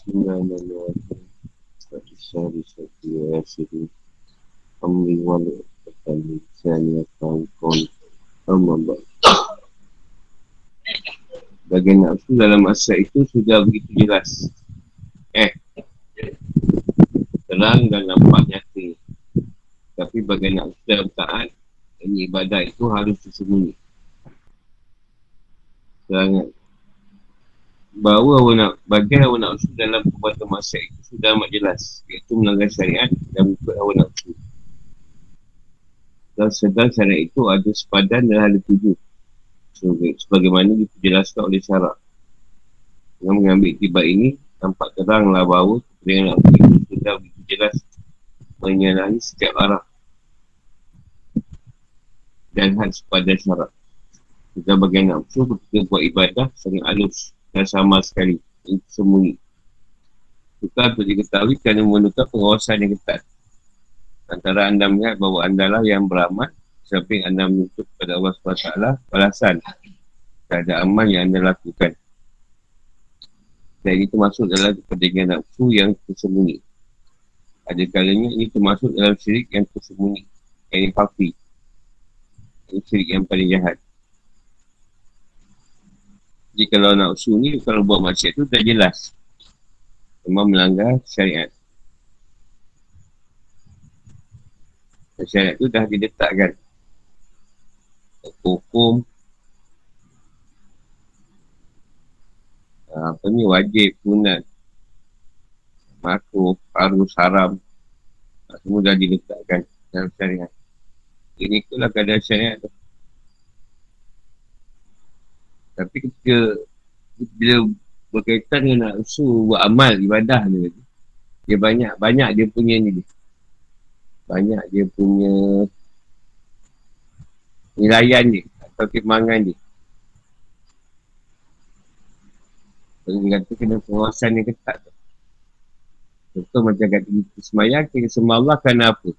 Bismillahirrahmanirrahim. Bagian nafsu dalam masa itu sudah begitu jelas. Eh, terang dan nampak nyata. Tapi bagian nafsu dalam taat, ini ibadah itu harus disembunyi. Sangat bahawa awak nak bagian awak nak usul dalam perbuatan masa itu sudah amat jelas. Iaitu melanggar syariat dan mengikut awak nak usul. Dan sedang syariat itu ada sepadan dan ada tujuh. Sebagaimana dijelaskan oleh syarat dengan mengambil tiba ini nampak teranglah bahawa dengan nak usul itu sudah begitu jelas menyalahi setiap arah dan had sepadan syarat juga bagian nak usul ketika buat ibadah sangat halus dan sama sekali. Itu sembunyi bukan untuk diketahui kerana memerlukan pengawasan yang ketat. Antara anda melihat bahawa anda lah yang beramal sampai anda menutup kepada Allah SWT balasan terhadap amal yang anda lakukan. Dan ini termasuk dalam kepentingan nafsu yang tersembunyi. Ada kalanya ini termasuk dalam syirik yang tersembunyi yang ini papi ini syirik yang paling jahat jadi kalau nak usul ni, kalau buat maksiat tu dah jelas. Memang melanggar syariat. Dan syariat tu dah diletakkan. Hukum. Apa ni wajib, punat. Makruh, harus, haram. Semua dah diletakkan dalam syariat. Ini itulah keadaan syariat tu. Tapi ketika bila berkaitan dengan nak buat amal ibadah dia dia banyak banyak dia punya ni dia. Banyak dia punya nilaian dia atau timbangan dia. Dia kata kena pengawasan yang ketat tu. Contoh macam kata kita semayang, kita sembah Allah kerana apa?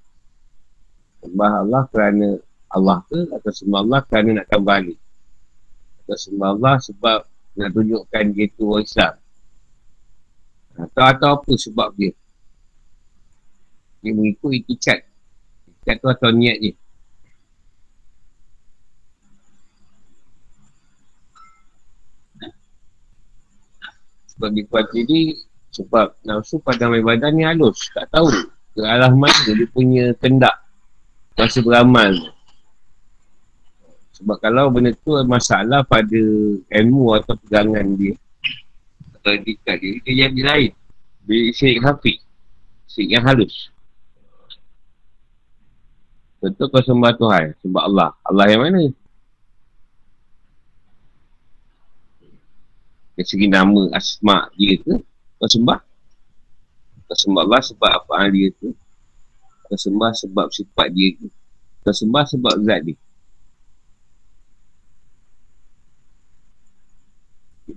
Sembah Allah kerana Allah ke atau sembah Allah kerana nak kembali? Atau sembah Allah sebab nak tunjukkan dia tu orang Islam. Atau, atau apa sebab dia. Dia mengikut itikat. Itikat tu atau niat dia. Sebab dia kuat sebab nafsu pada ibadah ni halus. Tak tahu ke arah mana dia punya kendak. Masa beramal. Sebab kalau benda tu masalah pada ilmu atau pegangan dia atau etikat dia, dia jadi lain. Dia syirik hafiq. Syirik yang halus. Contoh kau sembah Tuhan, sembah Allah. Allah yang mana? Dari segi nama asma dia ke, kau sembah? Kau sembah Allah sebab apa dia tu? Kau sembah sebab sifat dia tu? Kau sembah sebab zat dia?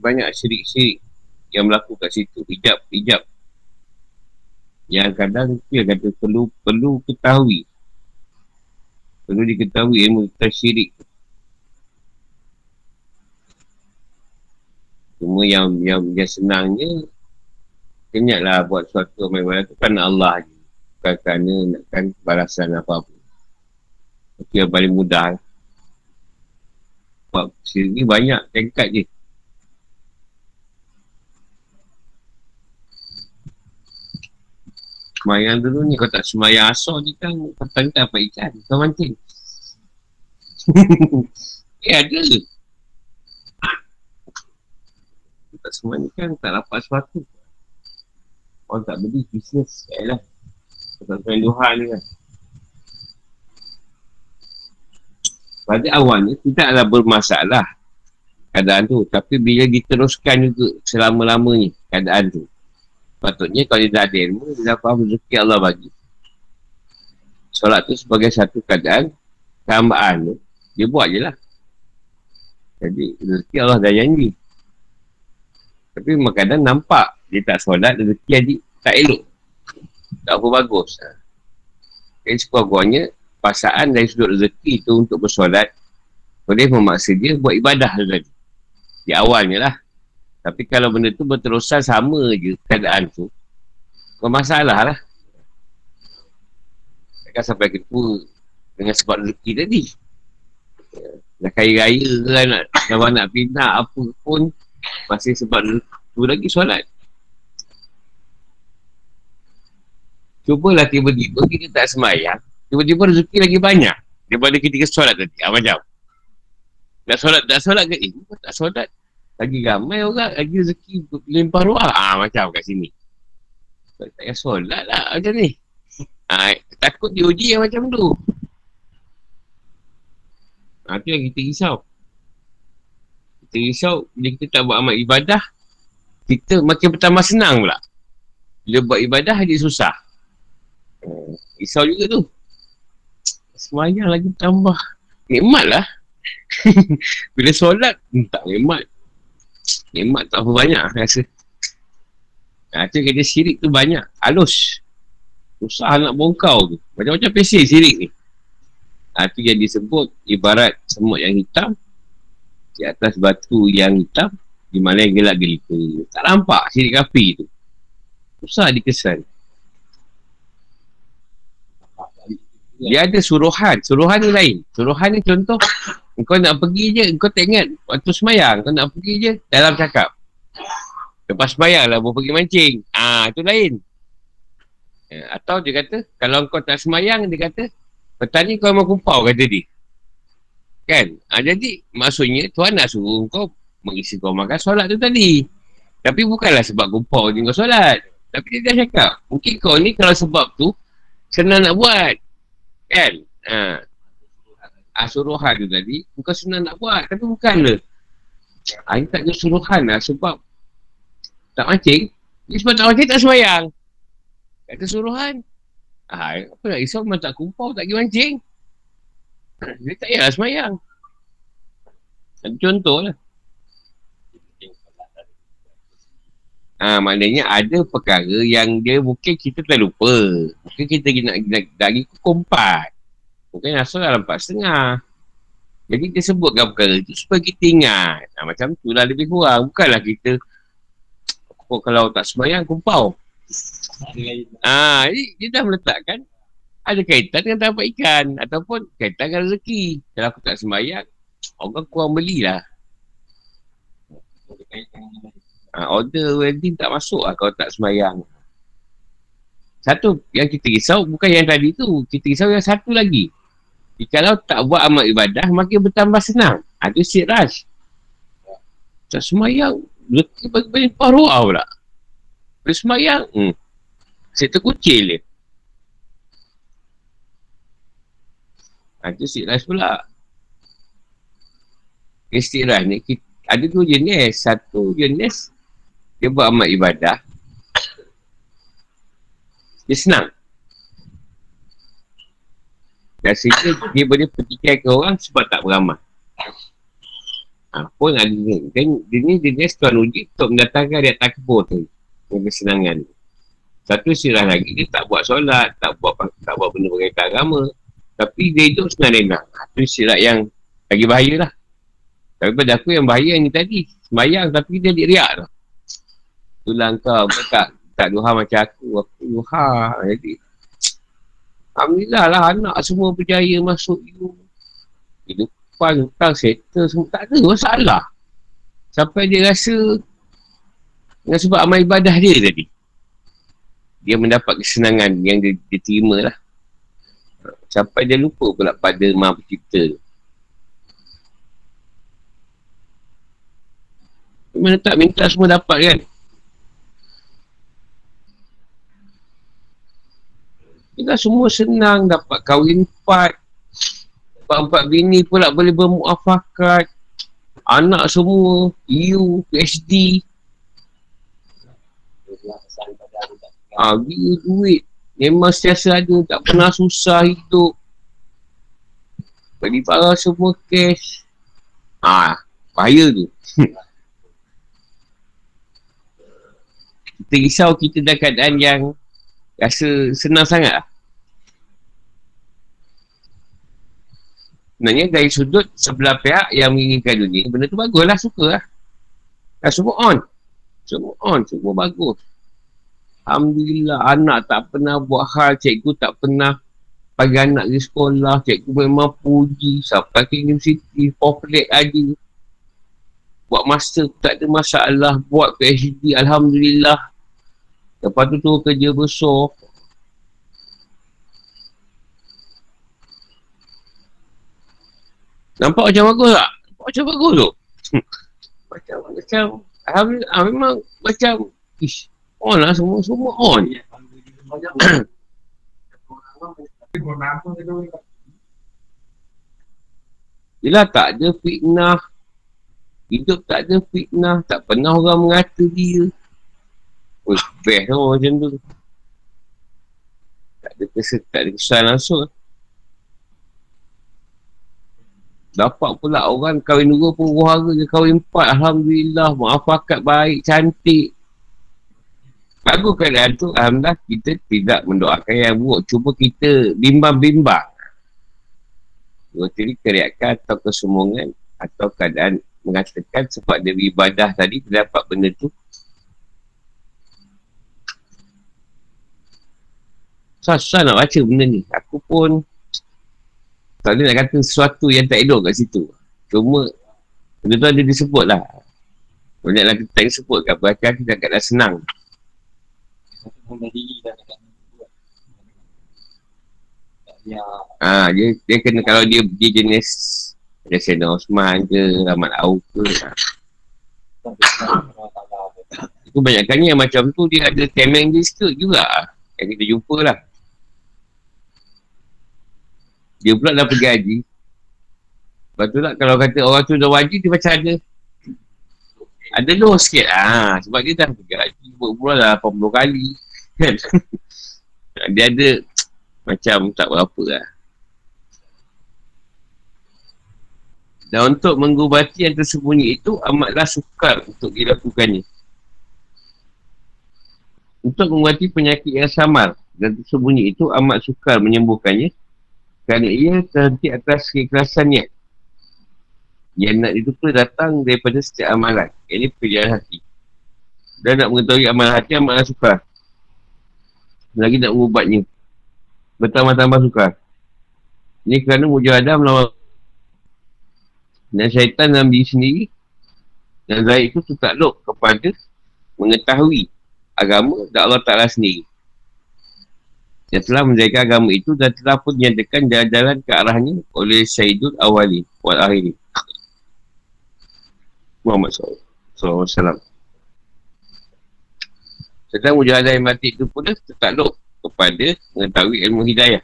Banyak syirik-syirik yang berlaku kat situ. Hijab, hijab. Yang kadang dia kata perlu perlu ketahui. Perlu diketahui ilmu tentang syirik. Cuma yang yang yang senangnya kenyatlah buat suatu amal tu kan Allah je. Bukan kerana nakkan balasan apa-apa. Itu yang paling mudah. Sebab syirik ni banyak tingkat je. Semayang dulu ni. Kau tak semayang asal ni kan petang tak dapat ikan. Kau mancing. Eh ada tak semayang kan tak dapat sesuatu. Orang tak beli bisnes eh lah. Tak semayang Tuhan ni kan. Pada awalnya tidaklah bermasalah keadaan tu. Tapi bila diteruskan juga selama-lamanya keadaan tu Patutnya kalau dia dah ada ilmu, dia dah faham rezeki Allah bagi. Solat tu sebagai satu keadaan, kehambaan tu, dia buat je lah. Jadi, rezeki Allah dah janji. Tapi kadang nampak dia tak solat, rezeki adik tak elok. Tak apa bagus. Jadi, sekurang-kurangnya, pasaan dari sudut rezeki tu untuk bersolat, boleh memaksa dia buat ibadah tadi. Di awalnya lah. Tapi kalau benda tu berterusan sama je keadaan tu, bukan masalah lah. Takkan sampai ke dengan sebab rezeki tadi. Dah kaya raya ke kan nak, kalau nak pindah apa pun, masih sebab tu lagi solat. Cubalah tiba-tiba kita tak semayang, tiba-tiba rezeki lagi banyak daripada kita solat tadi. Ah, macam. Tak solat, tak solat ke? Eh, tak solat. Lagi ramai orang, lagi rezeki lempar ruang. Ah, macam kat sini. Tak payah solat lah macam ni. Ah, takut diuji yang macam tu. Ah, tu yang kita risau. Kita risau, bila kita tak buat amal ibadah, kita makin bertambah senang pula. Bila buat ibadah, dia susah. Hmm, risau juga tu. Semayang lagi tambah. Nikmat lah. Bila solat, hmm, tak nikmat. Nikmat tak apa banyak rasa. Tu kata sirik tu banyak. Halus. Susah nak bongkau tu. Macam-macam pesir sirik ni. Ha, tu yang disebut ibarat semut yang hitam di atas batu yang hitam di mana yang gelap gelita. Tak nampak sirik api tu. Susah dikesan. Dia ada suruhan. Suruhan ni lain. Suruhan ni contoh kau nak pergi je, kau tak ingat waktu semayang, kau nak pergi je dalam cakap. Lepas semayang lah, boleh pergi mancing. Ah, tu lain. Ya, atau dia kata, kalau kau tak semayang, dia kata, petani kau memang kumpau, kata dia. Kan? Ah, jadi, maksudnya, Tuhan nak suruh kau mengisi kau makan solat tu tadi. Tapi bukanlah sebab kumpau je kau solat. Tapi dia dah cakap, mungkin kau ni kalau sebab tu, senang nak buat. Kan? Ha uh, suruhan tu tadi. Bukan senang nak buat tapi bukan le uh, ini tak ada suruhan lah sebab tak mancing. Ini sebab tak mancing tak semayang kata suruhan. Ah, apa nak risau memang tak kumpau tak pergi mancing. Dia tak payah semayang contoh lah. Ha, maknanya ada perkara yang dia mungkin kita terlupa. Mungkin kita nak, nak, nak, nak kompat. Mungkin asal dalam empat setengah. Jadi dia sebutkan perkara itu supaya kita ingat. Ha, macam tu lah lebih kurang. Bukanlah kita kau kalau tak sembahyang kumpau. Ah, ha, dia dah meletakkan ada kaitan dengan dapat ikan ataupun kaitan dengan rezeki. Kalau aku tak sembahyang, orang kurang belilah. Ha, order wedding tak masuk lah kalau tak sembahyang. Satu yang kita risau bukan yang tadi tu. Kita risau yang satu lagi. Kalau tak buat amal ibadah, makin bertambah senang. Ada ha, siraj. Tak semayang, letih bagi-bagi paruah pula. Bila semayang, hmm. saya terkucil dia. Ha, siraj pula. Istirah ni, ada dua jenis. Satu jenis, dia buat amal ibadah. Dia senang. Biasanya dia boleh petikai ke orang sebab tak beramal. Ha, pun ada ni. Kan, dia ni dia ni tuan uji untuk mendatangkan dia tak kebur tu. Dengan kesenangan. Satu sirah lagi, dia tak buat solat, tak buat tak buat benda berkaitan agama. Tapi dia hidup senang renang. Ha, tu sirah yang lagi bahaya lah. Tapi pada aku yang bahaya ni tadi. Semayang tapi dia riak tu. Tulang kau, tak, tak duha macam aku. Aku duha. Jadi, Alhamdulillah lah anak semua berjaya masuk you. Kehidupan, hutang, settle semua. Tak ada masalah. Sampai dia rasa dengan sebab amal ibadah dia tadi. Dia mendapat kesenangan yang dia, dia terima lah. Sampai dia lupa pula pada maha pencipta tu. Mana tak minta semua dapat kan? Kita semua senang dapat kahwin empat. Empat-empat bini pula boleh bermuafakat. Anak semua, you, PhD. Ah, gila duit. Memang setiasa ada, tak pernah susah hidup. Bagi para semua cash. Ah, bahaya tu. kita risau kita dalam keadaan yang rasa senang sangat lah. Sebenarnya dari sudut sebelah pihak yang menginginkan dunia, benda tu bagus lah, suka lah. Dah semua on. Semua on, semua bagus. Alhamdulillah, anak tak pernah buat hal, cikgu tak pernah bagi anak di sekolah, cikgu memang puji, sampai ke universiti, popular aja. Buat master tak ada masalah, buat PhD, Alhamdulillah. Lepas tu tu kerja besar. Nampak macam bagus tak? Nampak macam bagus tu? macam, macam, Alhamdulillah, memang macam, ish, on lah semua, semua on. Yelah tak ada fitnah. Hidup tak ada fitnah. Tak pernah orang mengata dia. Oh, best lah macam tu. Tak ada kesan, tak ada kesan langsung. Dapat pula orang kahwin dua pun rohara dia kahwin empat. Alhamdulillah. Maaf akad baik, cantik. Bagus keadaan tu, Alhamdulillah kita tidak mendoakan yang buruk. Cuba kita bimbang-bimbang. Jadi keriakan atau kesemungan atau keadaan mengatakan sebab dia ibadah tadi dia dapat benda tu. Susah nak baca benda ni. Aku pun tak nak kata sesuatu yang tak elok kat situ. Cuma benda tu ada disebut lah. Banyaklah kita tak sebut kat dan kat dah senang diri dah dekat Ha, dia, dia kena kalau dia, dia jenis dia Sena Osman ke Rahmat Au ke ha. Itu banyakkannya yang macam tu dia ada temeng dia juga Yang kita jumpa lah Dia pula dah pergi haji Lepas tu lah kalau kata orang tu dah wajib dia macam ada Ada low sikit ah ha, Sebab dia dah pergi haji Buat-buat lah 80 kali Kan? Dia ada macam tak berapa lah. Dan untuk mengubati yang tersembunyi itu amatlah sukar untuk dilakukannya. Untuk mengubati penyakit yang samar dan tersembunyi itu amat sukar menyembuhkannya kerana ia terhenti atas keikhlasannya. Yang nak ditukar datang daripada setiap amalan. Ini pekerjaan hati. Dan nak mengetahui amalan hati amatlah sukar lagi nak ubatnya bertambah-tambah sukar ini kerana mujahadah melawan dan syaitan dalam diri sendiri dan zahir itu tertakluk kepada mengetahui agama dan Allah Ta'ala sendiri yang telah menjaga agama itu dan telah pun dinyatakan jalan-jalan ke arahnya oleh Syahidul Awali wal Akhiri Muhammad SAW sedang mujahadah yang mati itu pun tertakluk kepada mengetahui ilmu hidayah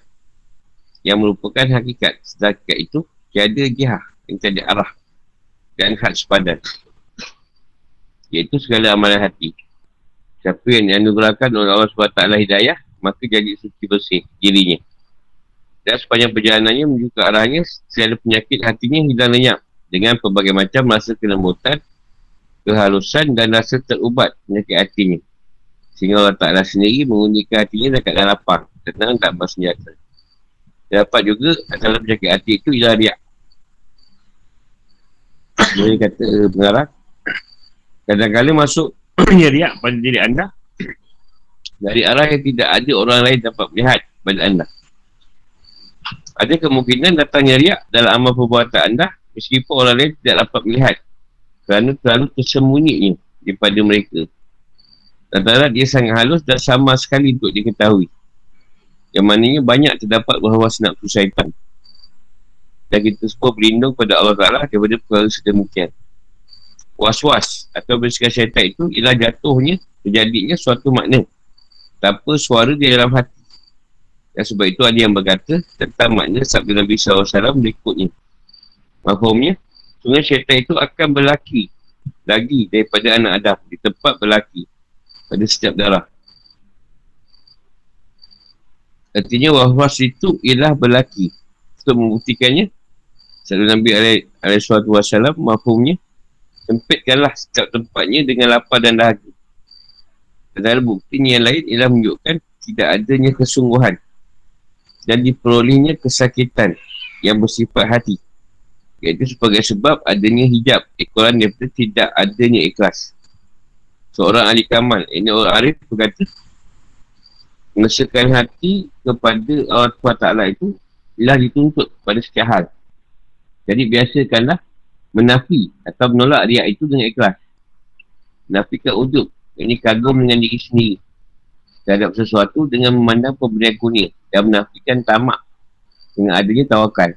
yang merupakan hakikat. Sedang hakikat itu tiada jihah yang tiada arah dan hak sepadan. Iaitu segala amalan hati. Siapa yang dianugerahkan oleh Allah SWT hidayah, maka jadi suci bersih dirinya. Dan sepanjang perjalanannya menuju ke arahnya, segala penyakit hatinya hilang lenyap dengan pelbagai macam rasa kelembutan, kehalusan dan rasa terubat penyakit hatinya. Sehingga Allah Ta'ala sendiri mengundikan hatinya dekat dalam lapang. Tenang tak bersenjata. Dapat juga dalam penyakit hati itu ialah riak. Boleh kata pengarah. Kadang-kadang masuk riak pada diri anda. Dari arah yang tidak ada orang lain dapat melihat pada anda. Ada kemungkinan datangnya riak dalam amal perbuatan anda meskipun orang lain tidak dapat melihat kerana terlalu tersembunyinya daripada mereka. Rata-rata dia sangat halus dan sama sekali untuk diketahui. Yang maknanya banyak terdapat bahawa nafsu syaitan. Dan kita semua berlindung pada Allah Ta'ala daripada perkara sedemikian. Was-was atau bersikap syaitan itu ialah jatuhnya, terjadinya suatu makna. Tanpa suara di dalam hati. Dan sebab itu ada yang berkata tentang makna sabda Nabi SAW berikutnya. Mahfumnya, sungai syaitan itu akan berlaki lagi daripada anak Adam di tempat berlaki pada setiap darah. Artinya wahwas itu ialah berlaki. Untuk membuktikannya, Saudara Nabi wasallam mafhumnya sempitkanlah setiap tempatnya dengan lapar dan dahaga. Dan bukti yang lain ialah menunjukkan tidak adanya kesungguhan dan diperolehnya kesakitan yang bersifat hati. Iaitu sebagai sebab adanya hijab ekoran daripada tidak adanya ikhlas. seorang ahli kamal. Ini orang arif berkata, mengesahkan hati kepada Allah Ta'ala itu ialah dituntut pada setiap hal. Jadi biasakanlah menafi atau menolak riak itu dengan ikhlas. Nafikan uduk. Ini kagum dengan diri sendiri. Terhadap sesuatu dengan memandang pemberian kuning. Dan menafikan tamak dengan adanya tawakal.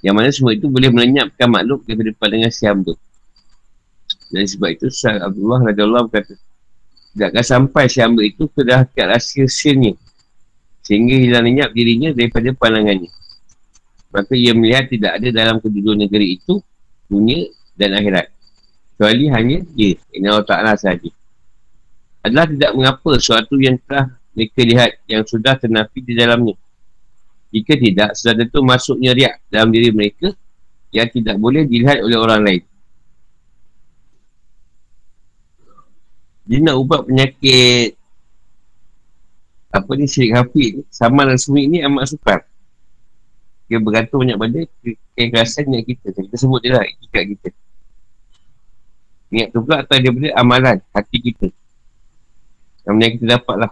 Yang mana semua itu boleh melenyapkan makhluk daripada depan dengan siam tu. Dan sebab itu Syed Abdullah radhiyallahu berkata Tidakkan sampai si hamba itu ke hakikat rahsia sirnya Sehingga hilang lenyap dirinya daripada pandangannya Maka ia melihat tidak ada dalam kedua negeri itu Dunia dan akhirat Kecuali hanya dia Ini Allah Ta'ala sahaja Adalah tidak mengapa sesuatu yang telah mereka lihat Yang sudah ternafi di dalamnya. Jika tidak, sudah tentu masuknya riak dalam diri mereka Yang tidak boleh dilihat oleh orang lain. Dia nak ubat penyakit apa ni syirik hafid ni sama dan sumi ni amat sukar. Dia bergantung banyak pada keikhlasan niat kita kita sebut dia lah ikat kita. Niat tu pula atas daripada amalan hati kita yang yang kita dapat lah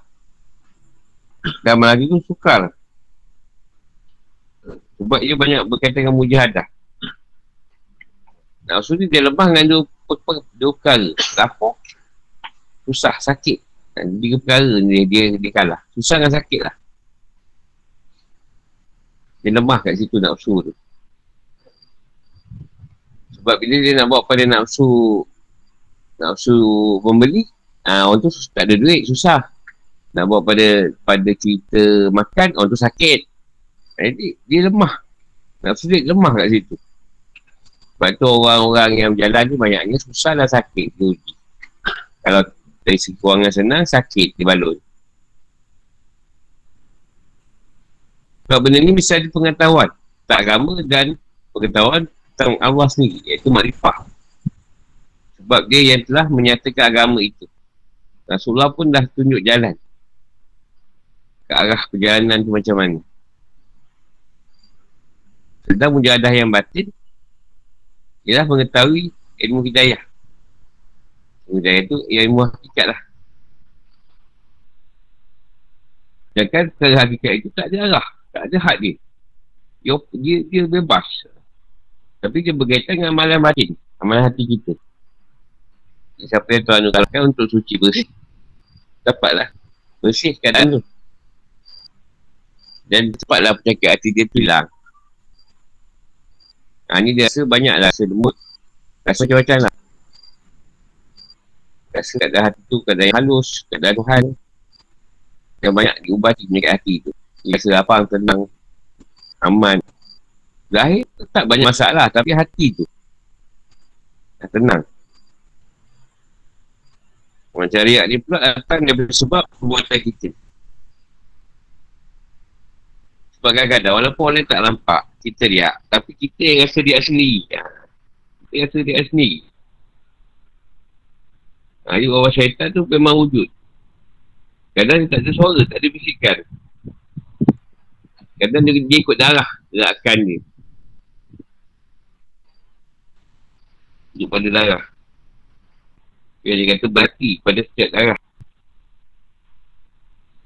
dan amalan tu sukar sebab dia banyak berkaitan dengan mujahadah Nafsu ni dia lemah dengan dua, dua, dua perkara Lapor susah, sakit. Tiga perkara ni dia, dia kalah. Susah dan sakit lah. Dia lemah kat situ nafsu tu. Sebab bila dia nak bawa pada nafsu nafsu membeli, ha, orang tu tak ada duit, susah. Nak bawa pada pada cerita makan, orang tu sakit. Jadi dia lemah. Nafsu dia lemah kat situ. Sebab tu orang-orang yang berjalan ni banyaknya susah dan sakit. Kalau dari segi kewangan senang, sakit di balon. Sebab benda ni mesti ada pengetahuan. Tak agama dan pengetahuan tentang Allah sendiri. Iaitu makrifah. Sebab dia yang telah menyatakan agama itu. Rasulullah pun dah tunjuk jalan. Ke arah perjalanan tu macam mana. Sedang mujahadah yang batin. Ialah mengetahui ilmu hidayah. Hidayah tu ilmu hakikat lah. Sedangkan secara hakikat itu tak ada arah. Tak ada dia. Dia, dia, dia bebas. Tapi dia berkaitan dengan amalan batin. Amalan hati kita. Siapa yang Tuhan anugerahkan untuk suci bersih. Dapatlah. Bersih keadaan tu. Dan cepatlah penyakit hati dia tu hilang. Ha, ni dia rasa banyak lah. Rasa lembut. Rasa macam-macam lah rasa keadaan hati tu keadaan yang halus, keadaan Tuhan yang banyak diubati penyakit hati tu. Dia rasa lapang, tenang, aman. Lahir tak banyak masalah tapi hati tu tenang. Macam riak ni pula datang daripada sebab perbuatan kita. Sebab kadang-kadang walaupun orang tak nampak kita riak tapi kita yang rasa riak sendiri. Kita rasa riak sendiri. Ha, jadi orang syaitan tu memang wujud. Kadang dia tak ada suara, tak ada bisikan. Kadang dia, dia ikut darah gerakan dia. Duduk pada darah. Yang dia kata berarti pada setiap darah.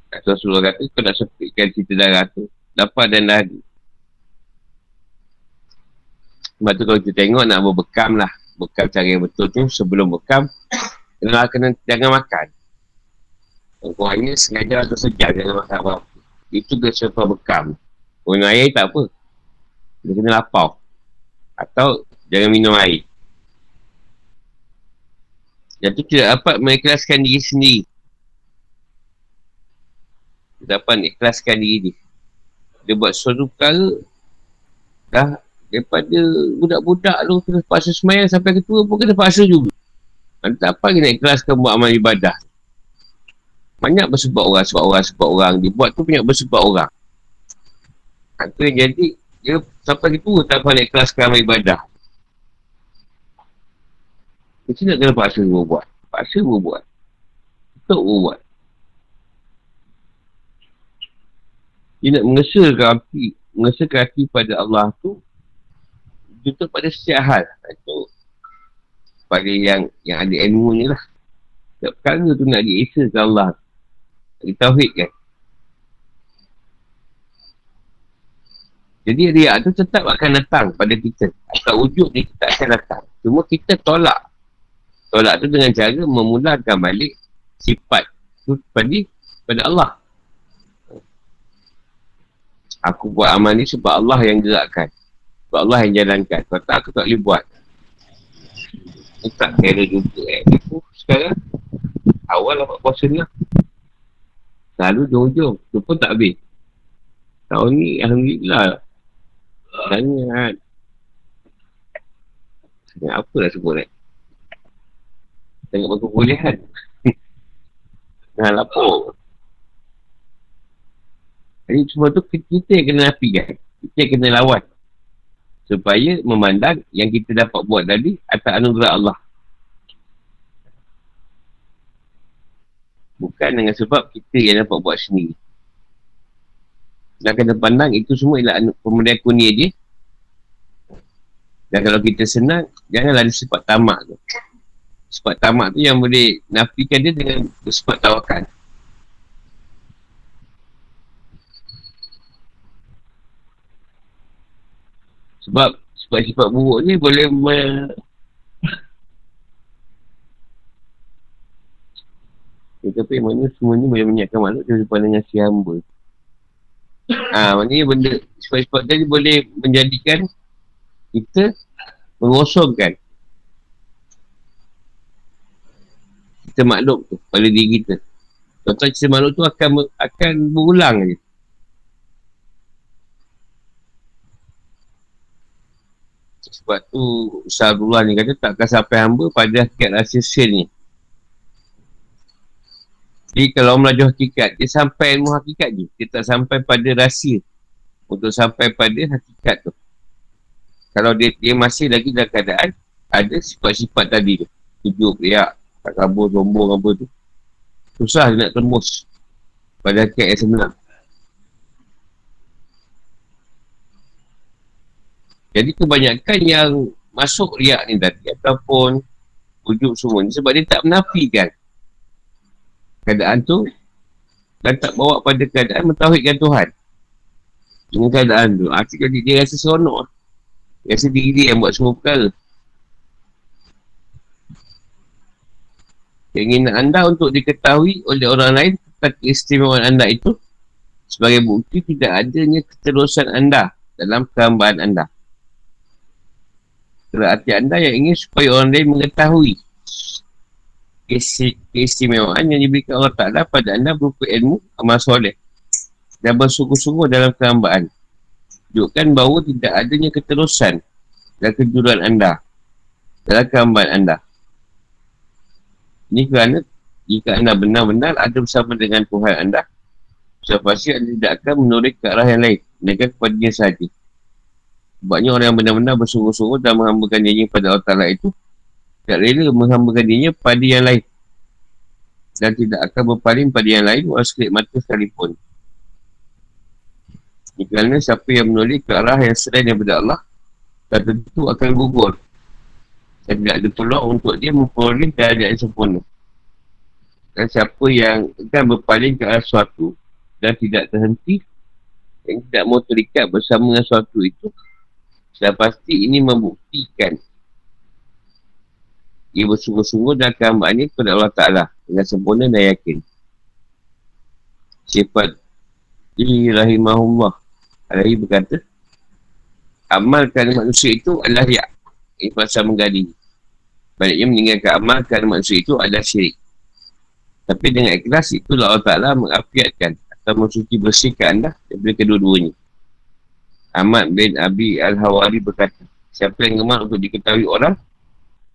Rasulullah kata, kau nak sepitkan cerita darah tu, dapat dan lari. Sebab tu kalau kita tengok nak berbekam lah. Bekam cara yang betul tu sebelum bekam, kena, kena jangan makan. Kurangnya sengaja atau sejam jangan makan apa Itu dia sebab bekam. Minum air tak apa. Dia kena lapau. Atau jangan minum air. Tu tidak dapat mengikhlaskan diri sendiri. Tidak dapat mengikhlaskan diri dia. Dia buat sesuatu perkara dah daripada budak-budak tu kena paksa semayang sampai ketua pun kena paksa juga. Entah apa lagi nak ikhlaskan buat amal ibadah. Banyak bersebab orang, sebab orang, sebab orang. Dia buat tu banyak bersebab orang. Itu yang jadi, dia sampai itu tak boleh ikhlaskan amal ibadah. Mesti nak kena paksa dia buat. Paksa dia buat. Untuk dia nak mengesahkan hati, mengesahkan hati pada Allah tu, tutup pada setiap hal. Itu pada yang yang ada ilmu ni lah. Tak perkara tu nak ke Allah. Ditauhid kan. Jadi riak tu tetap akan datang pada kita. Atau wujud ni kita akan datang. Cuma kita tolak. Tolak tu dengan cara memulakan balik sifat tu pada, pada Allah. Aku buat amal ni sebab Allah yang gerakkan. Sebab Allah yang jalankan. Kalau tak, aku tak boleh buat. Aku tak kira juga eh. Aku sekarang, awal lah buat puasa ni lah. Selalu jom-jom. Tu pun tak habis. Tahun ni, Alhamdulillah. Sangat. Sangat apa lah sebut eh? Sangat bagus bolehan. Nah, lapor. Jadi semua tu kita yang kena kan? Kita yang kena lawan. Supaya memandang yang kita dapat buat tadi atas anugerah Allah. Bukan dengan sebab kita yang dapat buat sendiri. Dan kena pandang itu semua ialah pemberian kunia dia. Dan kalau kita senang, janganlah sifat tamak tu. Sifat tamak tu yang boleh nafikan dia dengan sifat tawakal. Sebab sifat-sifat buruk ni boleh me... Ya, tapi mana semua ni boleh menyiapkan makhluk daripada dengan si hamba. Ha, maknanya benda sifat-sifat tadi boleh menjadikan kita mengosongkan kita makhluk tu pada diri kita. Contoh cerita makhluk tu akan akan berulang je. Sebab tu Ustaz Abdullah ni kata takkan sampai hamba pada hakikat rahsia sel ni. Jadi kalau melaju hakikat, dia sampai ilmu hakikat je. Dia tak sampai pada rahsia untuk sampai pada hakikat tu. Kalau dia, dia masih lagi dalam keadaan ada sifat-sifat tadi tu. Tujuk, riak, tak kabur, sombong apa tu. Susah nak tembus. Pada hakikat yang sebenar. Jadi kebanyakan yang masuk riak ni tadi ataupun wujud semua ni sebab dia tak menafikan. Keadaan tu dan tak bawa pada keadaan mentauhidkan Tuhan. Dengan keadaan tu akhirnya dia rasa seronok. Rasa diri dia yang buat semua perkara keinginan anda untuk diketahui oleh orang lain tentang keistimewaan anda itu sebagai bukti tidak adanya keterusan anda dalam kehambaan anda Berarti anda yang ingin supaya orang lain mengetahui keistimewaan yang diberikan Allah Ta'ala pada anda berupa ilmu amal soleh dan bersungguh-sungguh dalam kehambaan. Tunjukkan bahawa tidak adanya keterusan dan kejuruan anda dalam kehambaan anda. Ini kerana jika anda benar-benar ada bersama dengan Tuhan anda, sudah pasti anda tidak akan menurut ke arah yang lain, mereka kepada dia sahaja. Sebabnya orang yang benar-benar bersungguh-sungguh dan menghambakan dirinya pada Allah Ta'ala itu tak rela menghambakan dirinya pada yang lain. Dan tidak akan berpaling pada yang lain walau sekelip mata sekalipun. Kerana siapa yang menoleh ke arah yang selain daripada Allah dan tentu akan gugur dan tidak ada peluang untuk dia memperoleh keadaan yang sempurna. Dan siapa yang akan berpaling ke arah suatu dan tidak terhenti yang tidak mau terikat bersama dengan suatu itu sudah pasti ini membuktikan. Ia bersungguh-sungguh dan kehambaan ini kepada Allah Ta'ala dengan sempurna dan yakin. Sifat ini rahimahullah Alaihi berkata Amalkan manusia itu adalah ya Ini pasal menggali Baliknya meninggalkan amalkan manusia itu adalah syirik. Tapi dengan ikhlas itu Allah Ta'ala mengafiatkan Atau mensuci bersihkan anda daripada kedua-duanya. Ahmad bin Abi Al-Hawari berkata Siapa yang gemar untuk diketahui orang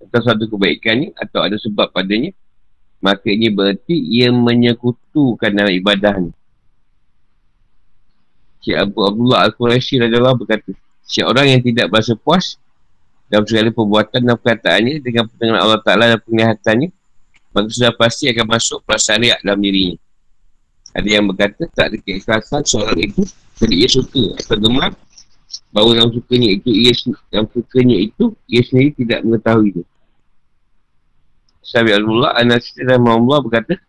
atau satu kebaikan ni atau ada sebab padanya maka ini berarti ia menyekutukan dalam ibadah ni. Syekh Abu Abdullah Al-Qurashi adalah berkata Syekh orang yang tidak berasa puas dalam segala perbuatan dan perkataannya dengan pendengaran Allah Ta'ala dan penglihatannya maka sudah pasti akan masuk perasaan riak dalam dirinya. Ada yang berkata tak ada keikhlasan soal itu jadi ia suka atau gemar. Bahawa dalam sukanya itu ia dalam sukanya itu ia sendiri tidak mengetahui itu Sabi Allah, Anas dan Allah berkata,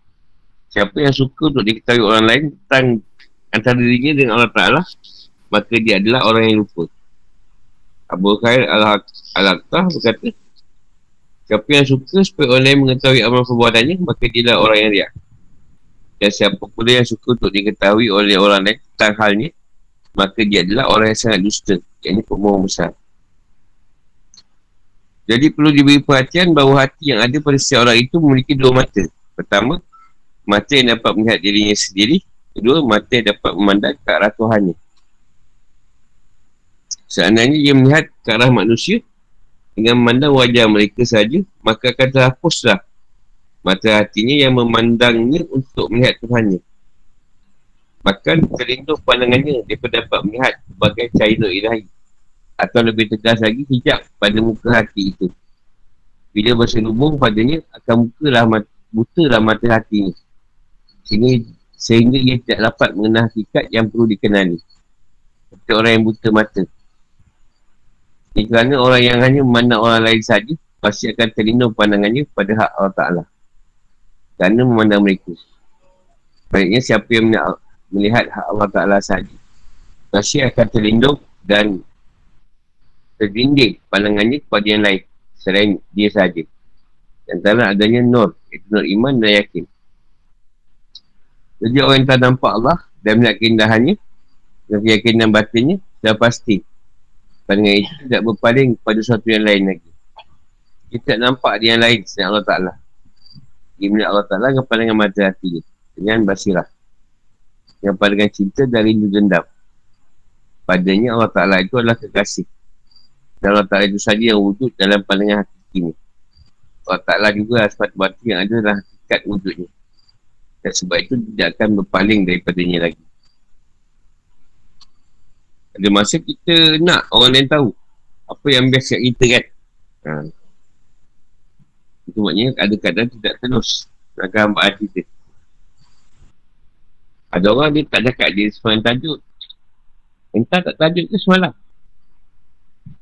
siapa yang suka untuk diketahui orang lain tentang antara dirinya dengan Allah Ta'ala, maka dia adalah orang yang lupa. Abu Khair Al-Aqtah berkata, siapa yang suka supaya orang lain mengetahui amal perbuatannya, maka dia adalah orang yang riak. Dan siapa pula yang suka untuk diketahui oleh orang lain tentang halnya, maka dia adalah orang yang sangat dusta. Yang ini pembohong besar. Jadi perlu diberi perhatian bahawa hati yang ada pada setiap orang itu memiliki dua mata. Pertama, mata yang dapat melihat dirinya sendiri. Kedua, mata yang dapat memandang ke arah Tuhannya. Seandainya dia melihat ke arah manusia dengan memandang wajah mereka saja, maka akan terhapuslah mata hatinya yang memandangnya untuk melihat Tuhannya. Bahkan terlindung pandangannya daripada dapat melihat sebagai cahaya ilahi atau lebih tegas lagi hijab pada muka hati itu. Bila berselubung padanya akan bukalah mat, butalah mata hatinya. Sehingga, sehingga ia tidak dapat mengenal hakikat yang perlu dikenali. Seperti orang yang buta mata ini kerana orang yang hanya memandang orang lain saja pasti akan terlindung pandangannya pada hak Allah Ta'ala kerana memandang mereka baiknya siapa yang melihat hak Allah Ta'ala saja pasti akan terlindung dan terginding pandangannya kepada yang lain selain dia sahaja. Antara adanya nur, itu nur iman dan yakin. Jadi orang yang tak nampak Allah dan melihat keindahannya dan keyakinan batinnya dah pasti pandangan itu tidak berpaling kepada sesuatu yang lain lagi. Kita tak nampak yang lain selain Allah Ta'ala. Melihat Allah Ta'ala dengan pandangan mata hatinya dengan basirah. Yang pandangan cinta dari rindu dendam. Padanya Allah Ta'ala itu adalah kekasih. Dan Allah Ta'ala itu saja yang wujud dalam pandangan hati ini. Allah Ta'ala juga sebab batu yang ada adalah hakikat wujudnya. Dan sebab itu tidak akan berpaling daripadanya lagi. Ada masa kita nak orang lain tahu apa yang best kat kita kan. Ha. Itu maknanya ada kadang tidak terus nak gambar hati kita. Ada orang dia tak cakap dia semalam tajuk. Entah tak tajuk ke semalam.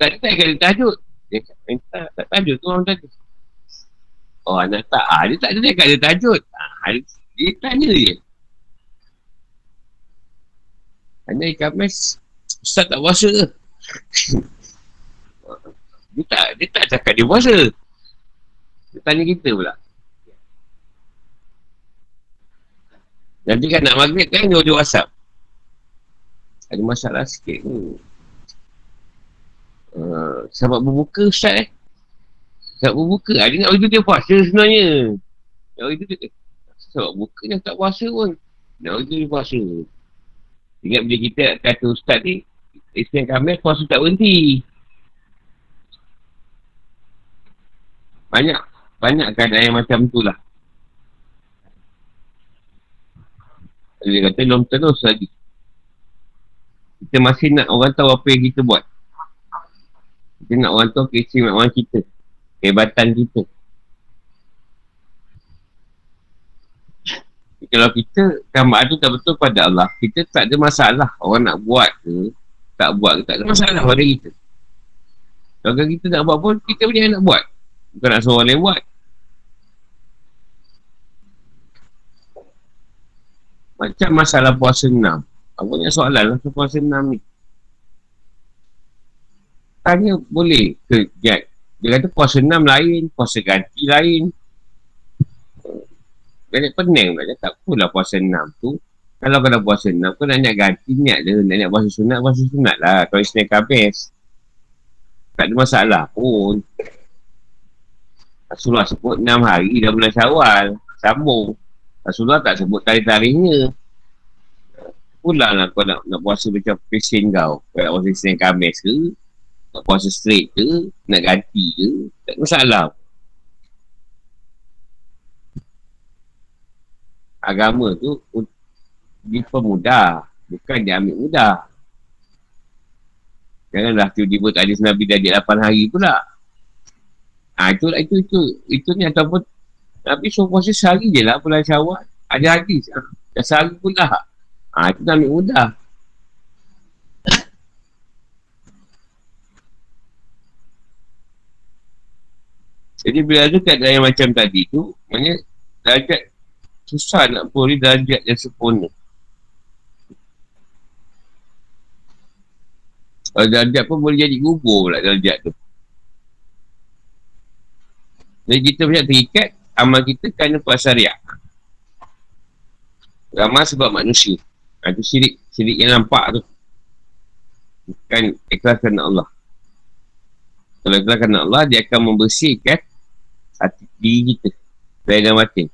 Tak ada kali tajuk. Dia minta tak tajuk tu orang tajuk. Oh anak tak. Ah, dia tak ada dekat dia tajuk. Ah, dia tanya je. Hanya ikan mes. Ustaz tak puasa ke? dia tak dia tak cakap dia puasa. Dia tanya kita pula. Nanti kan nak maghrib kan dia dia whatsapp. Ada masalah sikit. Hmm. Uh, sebab berbuka Ustaz eh Sebab berbuka Dia nak itu dia puasa sebenarnya Nak itu dia Sebab buka dia tak puasa pun Nak itu dia puasa Ingat bila kita kata Ustaz ni Ismail Kamil puasa tak berhenti Banyak Banyak keadaan yang macam tu lah Dia kata belum terus lagi Kita masih nak orang tahu apa yang kita buat kita nak orang tahu keistimewaan kita. Kehebatan kita. Kalau kita gambar tu tak betul pada Allah, kita tak ada masalah. Orang nak buat ke, tak buat tak ada masalah pada kita. Kalau kita nak buat pun, kita punya nak buat. Bukan nak suruh orang lain buat. Macam masalah puasa enam. Apa punya soalan lah puasa enam ni tanya boleh ke Jack dia kata puasa enam lain puasa ganti lain dia pening nak cakap pula puasa enam tu kalau kena puasa enam kau nak nak ganti niat dia nak nak puasa sunat puasa sunat lah. Kalau isnin kabis tak ada masalah pun. Rasulullah sebut enam hari dah bulan syawal. Sambung. Rasulullah tak sebut tarikh-tarikhnya pulang lah kau nak, nak puasa macam pesen kau. Kau nak puasa isnin kabis ke nak puasa straight ke Nak ganti ke Tak masalah. Agama tu Dipermudah Bukan dia ambil mudah Janganlah tiba-tiba tak ada Nabi dah 8 hari pula. Ha itu itu itu itu ni ataupun Nabi suruh puasa sehari je lah bulan syawal. Ada hadis Dah sehari pula Ha itu dah ambil mudah Jadi bila ada keadaan yang macam tadi tu, maknanya darjat susah nak pulih darjat yang sempurna. Kalau darjat pun boleh jadi gugur pula darjat tu. Jadi kita banyak terikat, amal kita kerana puasa riak. Ramah sebab manusia. Ha, itu syirik. Syirik yang nampak tu. Bukan ikhlas kerana Allah. Kalau ikhlas kerana Allah, dia akan membersihkan hati diri kita. Dari dan batin.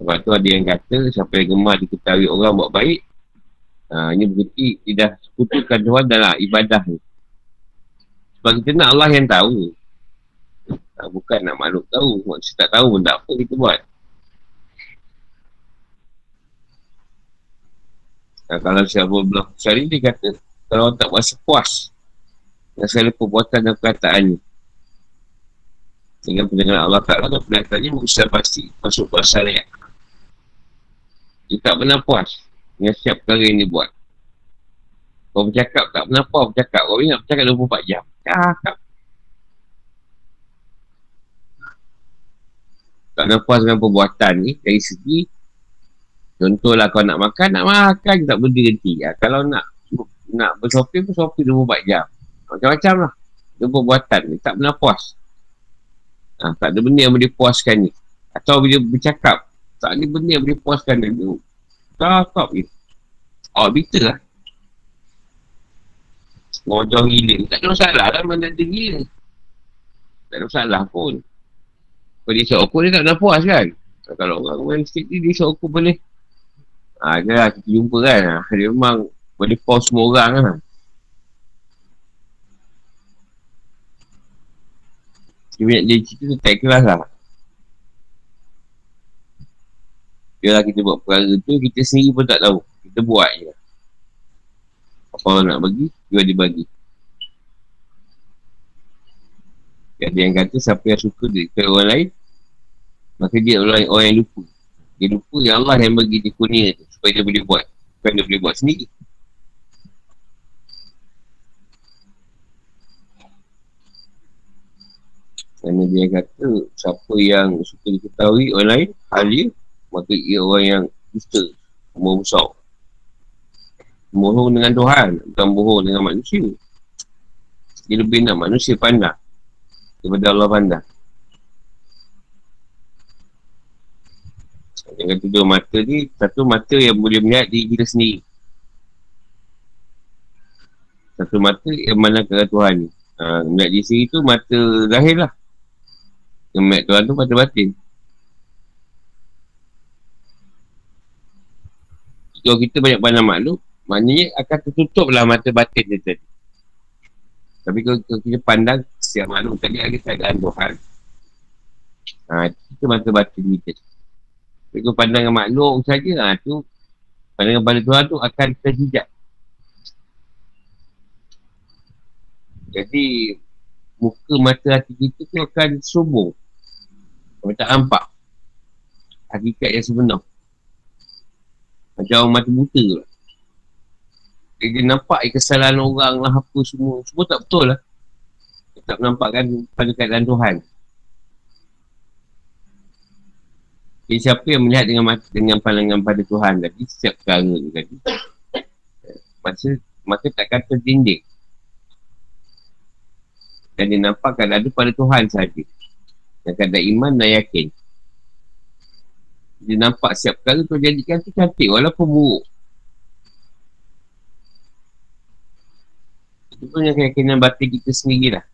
Sebab tu ada yang kata, siapa yang gemar diketahui orang buat baik, ha, ini berarti tidak sekutukan Tuhan dalam ibadah ni. Sebab kita nak Allah yang tahu. Ha, bukan nak makhluk tahu. Maksud tak tahu pun tak apa kita buat. Ha, kalau siapa belah syari dia kata, kalau orang tak puas puas dengan segala perbuatan dan perkataannya. Dengan pendengaran Allah Ta'ala dan perkataannya, mesti pasti masuk puasa syariat. Dia tak pernah puas dengan setiap perkara yang dia buat. Kau bercakap tak pernah puas bercakap. Kau ingat bercakap 24 jam. Cakap. Tak pernah puas dengan perbuatan ni dari segi Contohlah kau nak makan, nak makan tak berhenti. Ya, kalau nak nak bersopir pun sopir 24 jam. Macam-macam lah. Dia perbuatan ni. Tak pernah puas. Ha, tak ada benda yang boleh puaskan ni. Atau bila bercakap, tak ada benda yang boleh puaskan dia tu. Cakap je. Awak bitter lah. Ngojong gila. Tak ada masalah lah mana dia gila. Tak ada masalah pun. Kalau dia sok dia tak nak puas kan. Kalau orang main sikit ni, dia sok boleh. Ha, dia lah, kita jumpa kan. Ha, dia memang boleh pause semua orang lah. Dia banyak dia cerita tu tak ikhlas lah. Biarlah kita buat perkara tu, kita sendiri pun tak tahu. Kita buat je. Apa orang nak bagi, dia dibagi. Ada yang kata siapa yang suka dekat orang lain, maka dia orang, orang yang lupa. Dia lupa yang Allah yang bagi dia kurnia tu, supaya dia boleh buat. Bukan dia boleh buat sendiri. Kerana dia kata, siapa yang suka diketahui orang lain, hal dia, maka ia orang yang dusta umur besar. Bohong dengan Tuhan bukan bohong dengan manusia. Dia lebih nak manusia pandang daripada Allah pandang. Yang kata dua mata ni satu mata yang boleh melihat diri kita sendiri. Satu mata yang mana kata Tuhan ni. Ha, melihat diri sendiri tu mata lahir lah yang melihat Tuhan tu mata batin kalau kita banyak pandang makhluk, maknanya akan tertutup lah mata batin dia tadi. Tapi kalau, kalau kita pandang setiap makhluk tadi ada keadaan Tuhan, ha, kita mata batin kita. Tapi kalau pandangan makhluk saja, ha, tu pandangan pada Tuhan tu akan terhijab. Jadi, muka mata hati kita tu akan subuh. Kalau tak nampak hakikat yang sebenar. Macam orang mata buta tu. Dia, nampak kesalahan orang lah apa semua. Semua tak betul lah. Tak menampakkan pada keadaan Tuhan. Jadi siapa yang melihat dengan mata, dengan pandangan pada Tuhan tadi Setiap perkara tu tadi Masa Maka takkan terdinding Dan dia nampak keadaan tu pada Tuhan saja Dan keadaan iman dan yakin dia nampak siap perkara tu jadikan tu cantik walaupun buruk. Itu pun yang keyakinan batin kita sendiri lah.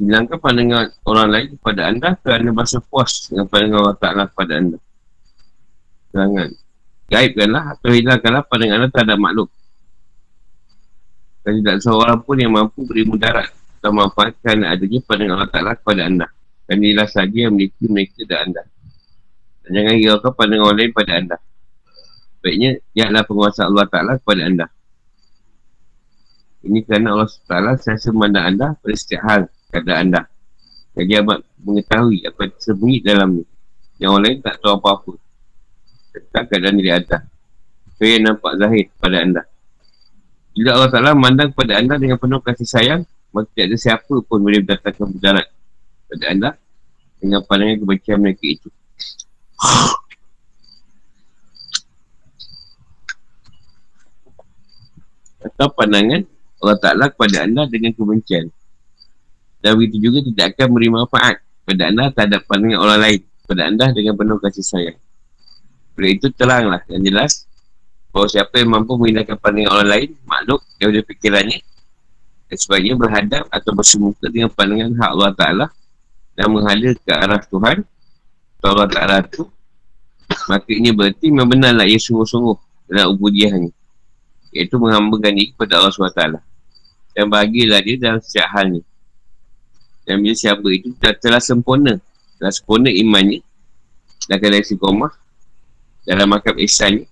Hilangkan pandangan orang lain kepada anda kerana masa puas dengan pandangan Allah Ta'ala kepada anda. Jangan. Gaibkanlah atau hilangkanlah pandangan anda terhadap makhluk. Dan tidak seorang pun yang mampu beri mudarat atau manfaatkan adanya pandangan Allah Ta'ala kepada anda. Dan inilah saja yang memiliki mereka dan anda. Dan jangan hiraukan pandangan orang lain pada anda. Baiknya, lihatlah penguasa Allah Ta'ala kepada anda. Ini kerana Allah Ta'ala sentiasa memandang anda pada setiap hal keadaan anda. Jadi amat mengetahui apa yang tersembunyi dalam ni. Yang orang lain tak tahu apa-apa. Tentang keadaan diri anda. Saya nampak zahir pada anda. Bila Allah Ta'ala memandang kepada anda dengan penuh kasih sayang, maka tidak ada siapa pun boleh mendatangkan mudarat kepada anda dengan pandangan kebencian mereka itu. Atau pandangan Allah Ta'ala kepada anda dengan kebencian. Dan begitu juga tidak akan beri manfaat kepada anda terhadap pandangan orang lain kepada anda dengan penuh kasih sayang. Oleh itu teranglah yang jelas bahawa siapa yang mampu menggunakan pandangan orang lain, makhluk daripada fikirannya dan sebagainya berhadap atau bersemuka dengan pandangan hak Allah Ta'ala dan menghala ke arah Tuhan atau Allah Ta'ala itu maka ini berarti memang benarlah ia sungguh-sungguh dalam ubudiahnya. Iaitu menghambakan diri kepada Allah SWT dan bahagialah dia dalam setiap halnya. Dan bila siapa itu telah, telah sempurna telah sempurna imannya dan keadaan istiqomah dalam makam ihsannya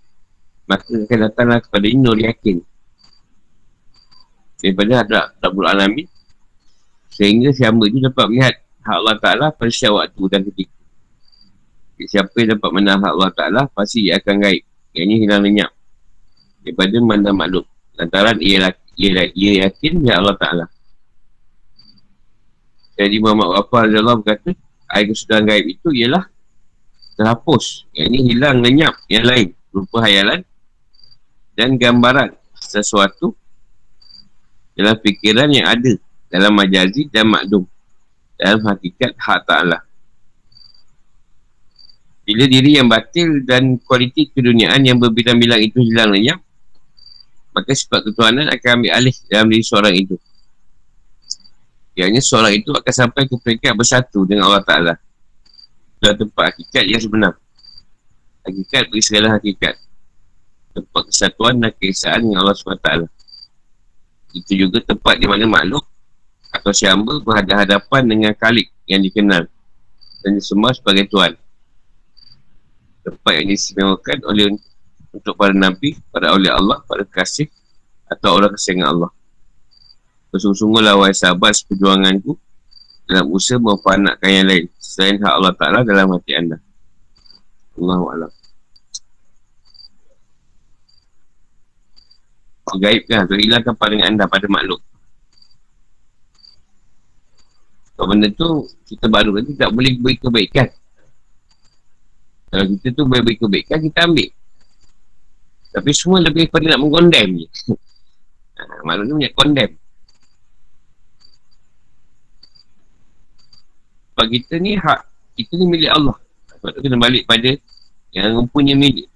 maka akan datanglah kepada nur yakin. Daripada hadrat Rabbul Alamin sehingga siapa itu dapat melihat hak Allah Ta'ala pada setiap waktu dan ketika. Siapa yang dapat menang hak Allah Ta'ala pasti ia akan gaib. Yang ini hilang lenyap. Daripada mana makhluk lantaran ia, ia, ia yakin ya Allah Ta'ala. Jadi Muhammad Wafah Allah berkata air kesudahan gaib itu ialah terhapus. Yang ini hilang lenyap yang lain rupa hayalan dan gambaran sesuatu dalam fikiran yang ada dalam majazi dan makdum dalam hakikat hak ta'ala. Bila diri yang batil dan kualiti keduniaan yang berbilang-bilang itu hilang lenyap maka sifat ketuhanan akan ambil alih dalam diri seorang itu. Ianya seorang itu akan sampai ke peringkat bersatu dengan Allah Ta'ala. Dalam tempat hakikat yang sebenar. Hakikat beri segala hakikat. Tempat kesatuan dan keesaan dengan Allah SWT. Itu juga tempat di mana makhluk atau syamba berhadapan dengan kalik yang dikenal dan disembah sebagai Tuhan. Tempat yang disimewakan oleh untuk para Nabi, para oleh Allah, para kasih atau orang kesayangan Allah. Bersungguh-sungguhlah wahai sahabat seperjuanganku dalam usaha mempanakkan yang lain selain hak Allah Ta'ala dalam hati anda. Allahu'alam. Gaibkan atau hilangkan pandangan anda pada makhluk Kalau benda tu kita baru nanti tak boleh beri kebaikan Kalau kita tu boleh beri kebaikan kita ambil. Tapi semua lebih pada nak mengkondem je. Makhluk ni banyak kondem Sebab kita ni hak Kita ni milik Allah. Sebab tu kena balik pada Yang mempunyai milik.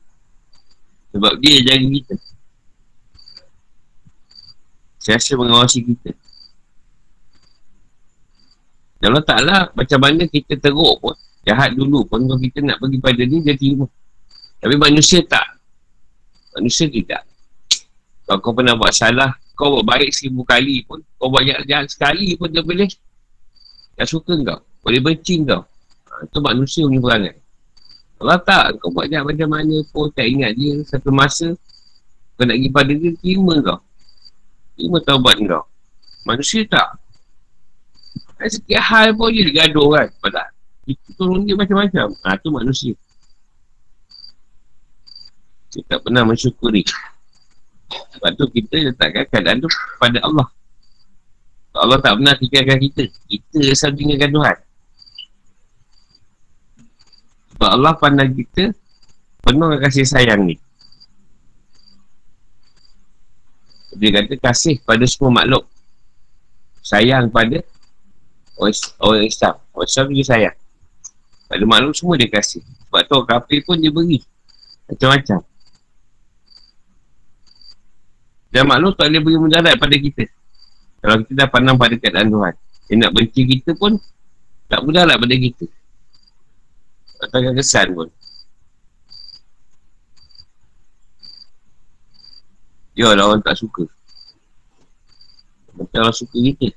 Sebab dia jaga kita. Siasa mengawasi kita Kalau taklah Macam mana kita teruk pun. Jahat dulu pun Kalau kita nak pergi pada ni Dia terima. Tapi manusia tak. Manusia tidak. Kalau kau pernah buat salah Kau buat baik seribu kali pun Kau buat jahat sekali pun Dia boleh. Tak suka kau Boleh benci kau. Ha, Itu manusia punya perangai. Kalau tak Kau buat jahat macam mana pun Tak ingat dia Satu masa Kau nak pergi pada dia Terima kau. Terima taubat kau. Manusia tak Ada sikit hal pun dia gaduh kan. Padahal Kita tolong dia macam-macam. Ha tu manusia. Kita tak pernah mensyukuri. Sebab tu kita letakkan keadaan tu pada Allah. Allah tak pernah tinggalkan kita. Kita selalu tinggalkan Tuhan Sebab Allah pandang kita Penuh kasih sayang ni. Dia kata kasih pada semua makhluk. Sayang pada orang Islam. Orang Islam dia sayang. Pada makhluk semua dia kasih. Sebab tu orang kafir pun dia beri. Macam-macam. Dan makhluk tak boleh beri mudarat pada kita. Kalau kita dah pandang pada keadaan Tuhan dia nak benci kita pun tak mudarat pada kita. Tak kesan pun. Ya lah orang tak suka. Macam orang suka kita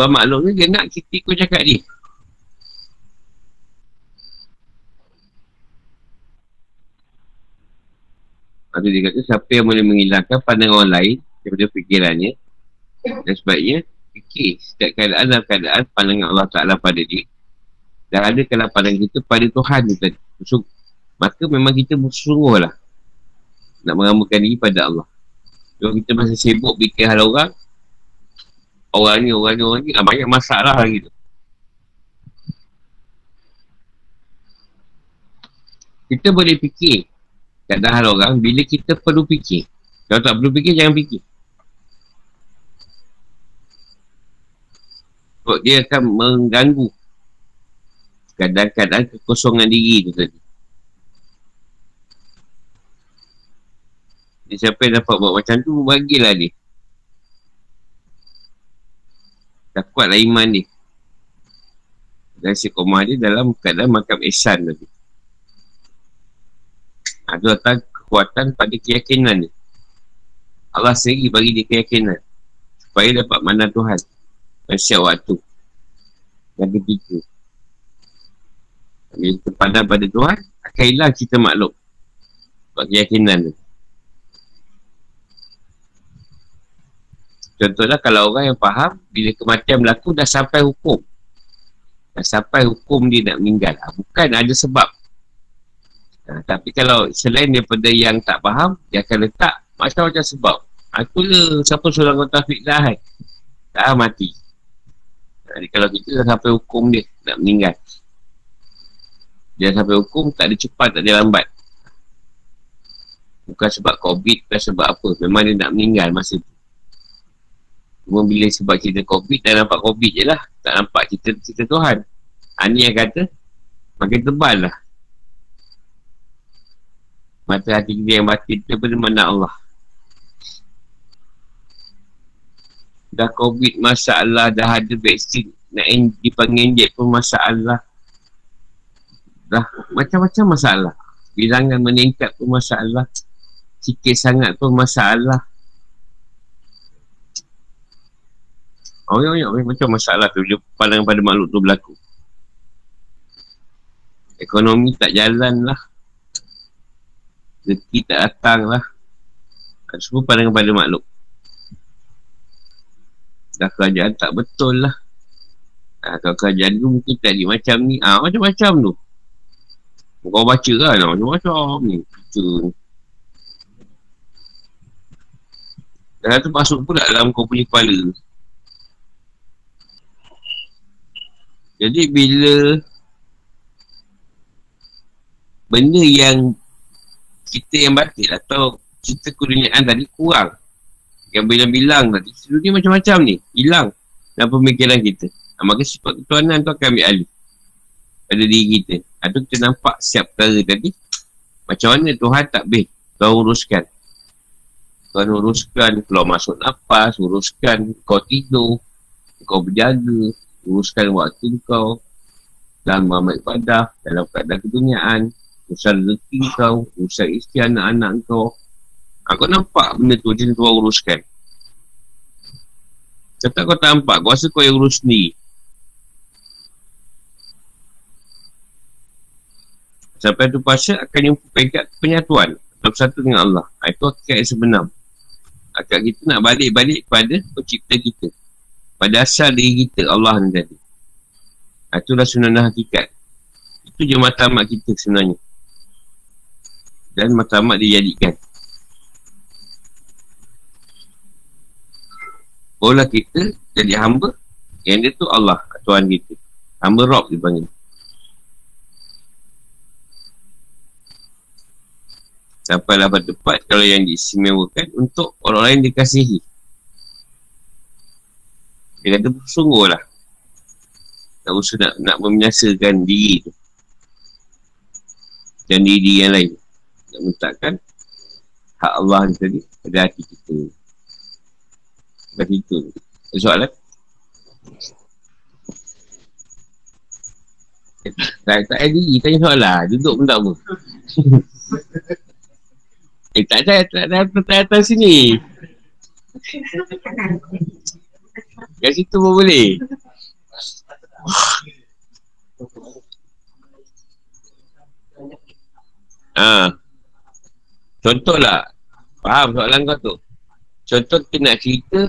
Sebab maklum ni dia nak kita ikut cakap dia Lepas dia kata siapa yang boleh menghilangkan pandangan orang lain daripada fikirannya dan sebabnya fikir setiap keadaan dalam keadaan pandangan Allah Ta'ala pada dia dan ada kalau pandangan kita pada Tuhan ni tadi. So, Maka memang kita bersungguh lah. Nak mengamalkan diri pada Allah. Kalau kita masih sibuk fikir hal orang. Orang ni, orang ni, orang ni. Ah, banyak masalah lagi tu. Kita boleh fikir. Kadang hal orang. Bila kita perlu fikir. Kalau tak perlu fikir, jangan fikir. Sebab dia akan mengganggu kadang-kadang kekosongan diri tu tadi. Jadi siapa yang dapat buat macam tu, bagilah dia. Tak kuatlah iman dia. Dan si komah dia dalam keadaan makam ihsan tadi. Ha, tu datang kekuatan pada keyakinan dia. Allah sendiri bagi dia keyakinan. Supaya dapat mana Tuhan. Masya waktu. Yang ketiga. Bila kita pandang pada Tuhan, akan hilang kita maklum. Sebab keyakinan tu. Contohnya kalau orang yang faham, bila kematian berlaku dah sampai hukum. Dah sampai hukum dia nak meninggal. Ha, bukan ada sebab. Ha, tapi kalau selain daripada yang tak faham, dia akan letak macam-macam sebab. Itulah siapa seorang kau tafiq dah. Tak mati. Jadi kalau kita dah sampai hukum dia nak meninggal. Dia sampai hukum tak ada cepat, tak ada lambat. Bukan sebab COVID, bukan sebab apa. Memang dia nak meninggal masa tu. Cuma bila sebab kita COVID, dah nampak COVID je lah. Tak nampak kita cerita Tuhan. Ani yang kata, makin tebal lah. Mata hati kita yang batin tu pada mana Allah. dah covid masalah dah ada vaksin nak dipanggil injek pun masalah dah macam-macam masalah bilangan meningkat pun masalah sikit sangat pun masalah Oh, ya, ya, macam masalah tu. Pandang pada makhluk tu berlaku. Ekonomi tak jalan lah. Rezeki tak datang lah. Semua pandang pada makhluk. Dah kerajaan tak betul lah. Ha, kalau kerajaan tu mungkin tadi macam ni. Ah ha, macam-macam tu. Kau baca kan macam-macam ni. Baca. Dan tu masuk pula dalam kau punya kepala jadi bila benda yang kita yang batil atau kita keduniaan tadi kurang. Yang bilang-bilang tadi Dunia macam-macam ni. Hilang Dalam pemikiran kita. Ha, Maka sifat ketuanan tu akan ambil alih Pada diri kita. Ha, kita nampak siap perkara tadi Macam mana Tuhan tak boleh Tuhan uruskan. Tuhan uruskan Keluar masuk nafas Uruskan kau tidur Kau berjaga Uruskan waktu kau Dalam Muhammad ibadah Dalam keadaan keduniaan Urusan rezeki kau Urusan isteri anak-anak kau Aku nampak benda tu macam tu uruskan. Kata kau tak nampak, kau rasa kau yang urus ni. Sampai tu pasal akan jumpa pekat penyatuan. Dalam satu dengan Allah. Ha, itu akad yang sebenar. Akad kita nak balik-balik pada pencipta kita. Pada asal diri kita, Allah ni tadi. Ha, itulah sunnah hakikat. Itu je matamat kita sebenarnya. Dan matamat dijadikan. Barulah kita jadi hamba Yang dia tu Allah Tuhan kita Hamba Rob dipanggil Sampailah pada tempat Kalau yang diistimewakan Untuk orang lain dikasihi Dia kata sungguh lah Tak usah nak, nak memenyasakan diri tu. Dan diri yang lain. Nak mentakkan Hak Allah ni tadi Pada hati kita. Bagi itu Soalan? Tak tak ada. Diri Tanya soalan Duduk pun tak apa. Eh tak ada Tak ada atas sini Kat situ pun boleh Ha. Contohlah Faham soalan kau tu Contoh kita nak cerita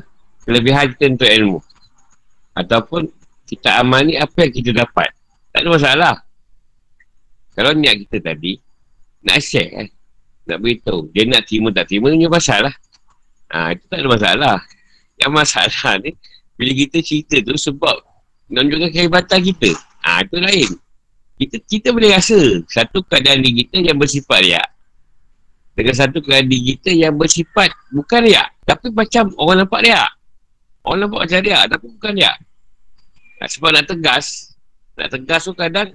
kelebihan kita untuk ilmu ataupun kita amani apa yang kita dapat tak ada masalah kalau niat kita tadi nak share kan. Nak beritahu. Dia nak terima tak terima punya pasal lah. Ha, itu tak ada masalah. Yang masalah ni, bila kita cerita tu sebab menunjukkan kehebatan kita. Ha, itu lain. Kita kita boleh rasa satu keadaan diri kita yang bersifat riak. Dengan satu keadaan diri kita yang bersifat bukan riak. Tapi macam orang nampak riak. Orang nampak macam riak tapi bukan riak. Nah, sebab nak tegas, nak tegas tu kadang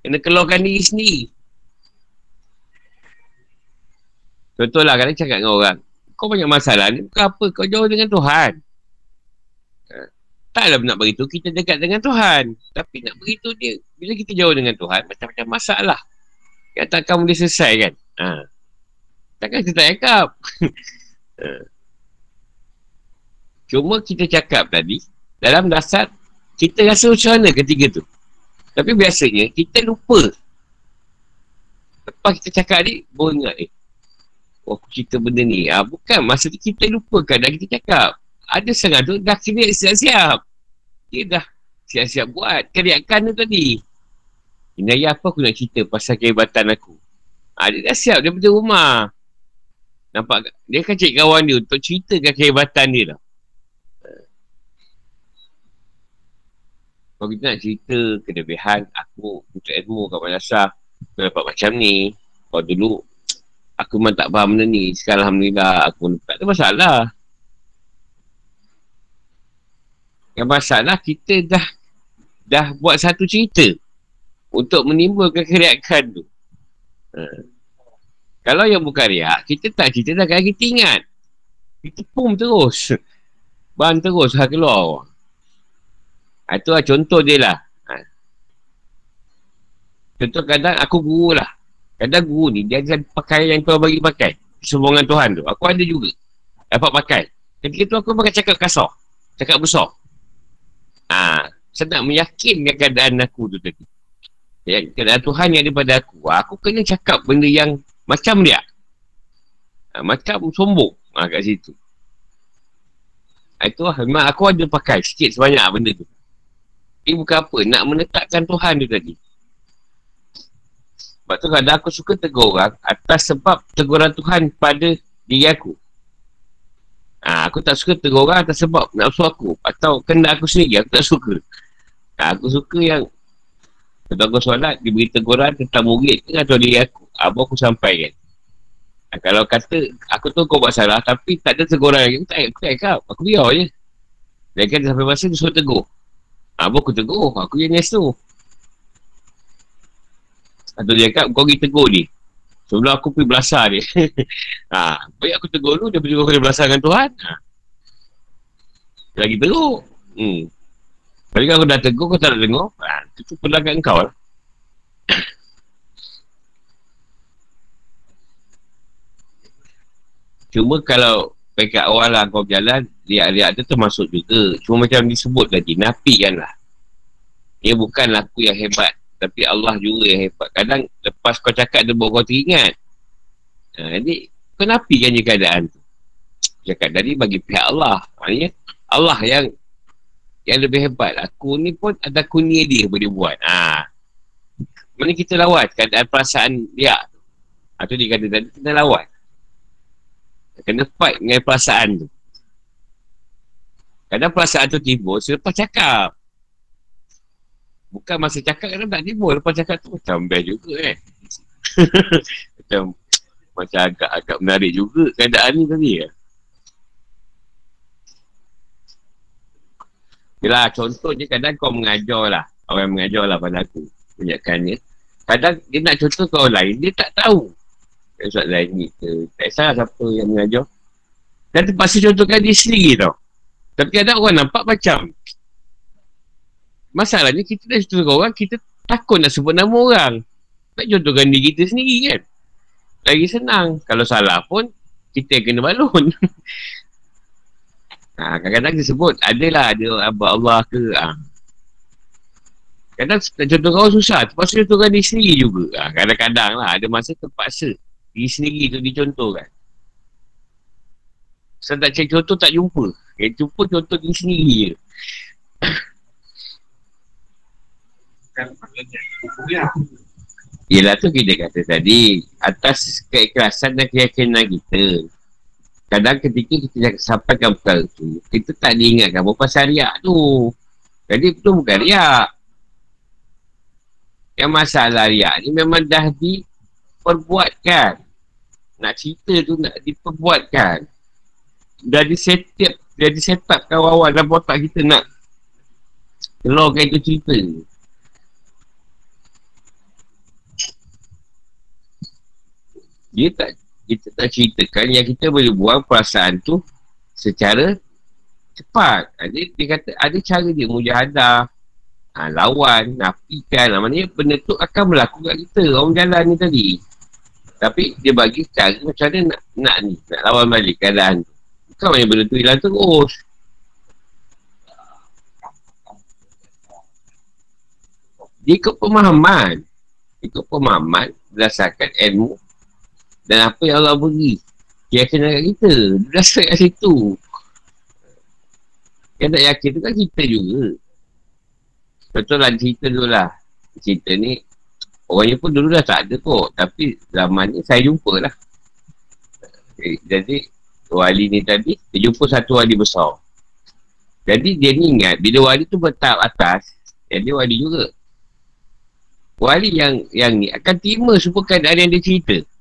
kena keluarkan diri sendiri. Contohlah kadang cakap dengan orang, kau banyak masalah ni bukan apa, kau jauh dengan Tuhan. Ha. Taklah nak beritahu kita dekat dengan Tuhan. Tapi nak beritahu dia, bila kita jauh dengan Tuhan, macam-macam masalah. Yang takkan boleh selesai kan. Ha. Takkan kita tak cakap. ha. Cuma kita cakap tadi, dalam dasar, kita rasa macam mana ketiga tu. Tapi biasanya, kita lupa. Lepas kita cakap ni, baru ingat eh. Oh, aku cerita benda ni. Ah, bukan, masa tu kita lupakan dah kita cakap. Ada setengah tu dah kena siap-siap. Dia dah siap-siap buat. Keriakan tu tadi. Ini ayah apa aku nak cerita pasal kehebatan aku. Ah, dia dah siap daripada rumah. Nampak Dia kan cari kawan dia untuk ceritakan kehebatan dia lah. Kalau kita nak cerita kelebihan aku untuk ilmu kat madrasah, aku dapat macam ni. Kalau dulu aku memang tak faham benda ni. Sekarang Alhamdulillah aku tak ada masalah. Yang masalah kita dah dah buat satu cerita untuk menimbulkan keriakan tu. Ha. Kalau yang bukan riak, kita tak cerita dah kan kita ingat. Kita pum terus. Ban terus hal keluar. Ha, itu lah contoh dia lah. Ha. Contoh kadang aku guru lah. Kadang guru ni dia ada pakaian yang tuan bagi pakai. Sembungan Tuhan tu. Aku ada juga. Dapat pakai. Ketika tu aku pakai cakap kasar. Cakap besar. Ha, saya nak meyakinkan keadaan aku tu tadi. Ya, keadaan Tuhan yang ada pada aku. Aku kena cakap benda yang macam dia. Ha, macam sombong. Ha, kat situ. Ha, itu lah. Memang aku ada pakai sikit sebanyak benda tu. Ini bukan apa. Nak menetapkan Tuhan tu tadi. Sebab tu kadang aku suka tegur orang atas sebab teguran Tuhan pada diri aku. Ha, aku tak suka tegur orang atas sebab nafsu aku. Atau kena aku sendiri, aku tak suka. Ha, aku suka yang kalau aku solat, diberi teguran tentang murid ke atau diri aku. Apa ha, aku sampaikan. Ha, kalau kata, aku tahu kau buat salah tapi tak ada teguran lagi, aku tak aku tak kau. Aku biar je. Dan kan sampai masa tu suruh tegur. Ha, apa aku tegur? Aku yang tu. Atau dia cakap kau pergi tegur ni Sebelum aku pergi belasah dia. Ha, Baik aku tegur dulu Dia pergi kena belasah dengan Tuhan. Ha. Lagi teruk. Hmm. Tapi kalau aku dah tegur kau tak nak dengar. Ha, Itu pelanggan kau lah. Cuma kalau Pekat awal lah kau berjalan Lihat-lihat tu termasuk juga. Cuma macam disebut tadi Napi kan lah. Dia bukan aku yang hebat tapi Allah juga yang hebat. Kadang lepas kau cakap dia bawa kau teringat. Ha, jadi, kenapa kan je keadaan tu? Cakap tadi bagi pihak Allah. Maksudnya, Allah yang yang lebih hebat. Aku ni pun ada kunia dia boleh buat. Ha. Mana kita lawan keadaan perasaan dia. Atau dia kata tadi, kena lawan. Kena fight dengan perasaan tu. Kadang perasaan tu timbul selepas cakap. Bukan masa cakap kan tak timbul. Lepas cakap tu macam best juga eh. Macam Macam agak-agak menarik juga keadaan ni tadi ya. Yelah contohnya kadang kau mengajar lah. Orang mengajar lah pada aku Kebanyakannya. Kadang dia nak contoh kau lain Dia tak tahu. Ustaz lain ni ke Tak salah siapa yang mengajar. Dan terpaksa contohkan dia sendiri tau. Tapi kadang orang nampak macam Masalahnya kita dah cerita orang, kita takut nak sebut nama orang. Tak contohkan diri kita sendiri kan. Lagi senang. Kalau salah pun, kita kena balun. ha, kadang-kadang kita sebut, adalah ada abad Allah ke. Ha. Kadang nak contohkan orang susah. Terpaksa contohkan diri sendiri juga. Ha, kadang-kadang lah, ada masa terpaksa. Diri sendiri tu dicontohkan. Saya tak cek contoh tak jumpa. Yang jumpa contoh diri sendiri je. Yelah tu kita kata tadi Atas keikhlasan dan keyakinan kita. Kadang ketika kita sampaikan perkara tu Kita tak diingatkan apa pasal riak tu. Jadi itu bukan riak? Yang masalah riak ni memang dah diperbuatkan. Nak cerita tu nak diperbuatkan. Dah disetap Dah disetap kawan-kawan dalam otak kita nak Keluarkan itu cerita dia tak kita tak ceritakan yang kita boleh buang perasaan tu secara cepat. Ada dia kata ada cara dia mujahadah ha, lawan, nafikan ha, maknanya benda tu akan berlaku kat kita orang jalan ni tadi. Tapi dia bagi cara macam mana nak, nak ni, nak lawan balik keadaan tu. Bukan macam benda tu hilang terus. Dia ikut pemahaman. Ikut pemahaman berdasarkan ilmu dan apa yang Allah beri? Keyakinan kat kita. Dia kat situ. Yang tak yakin tu kan kita juga. Betul lah cerita dulu lah. Cerita ni Orangnya pun dulu dah tak ada kok Tapi zaman ni saya jumpa lah. Okay, Jadi Wali ni tadi Dia jumpa satu wali besar. Jadi dia ni ingat Bila wali tu bertahap atas Dia wali juga. Wali yang yang ni akan terima semua keadaan yang dia cerita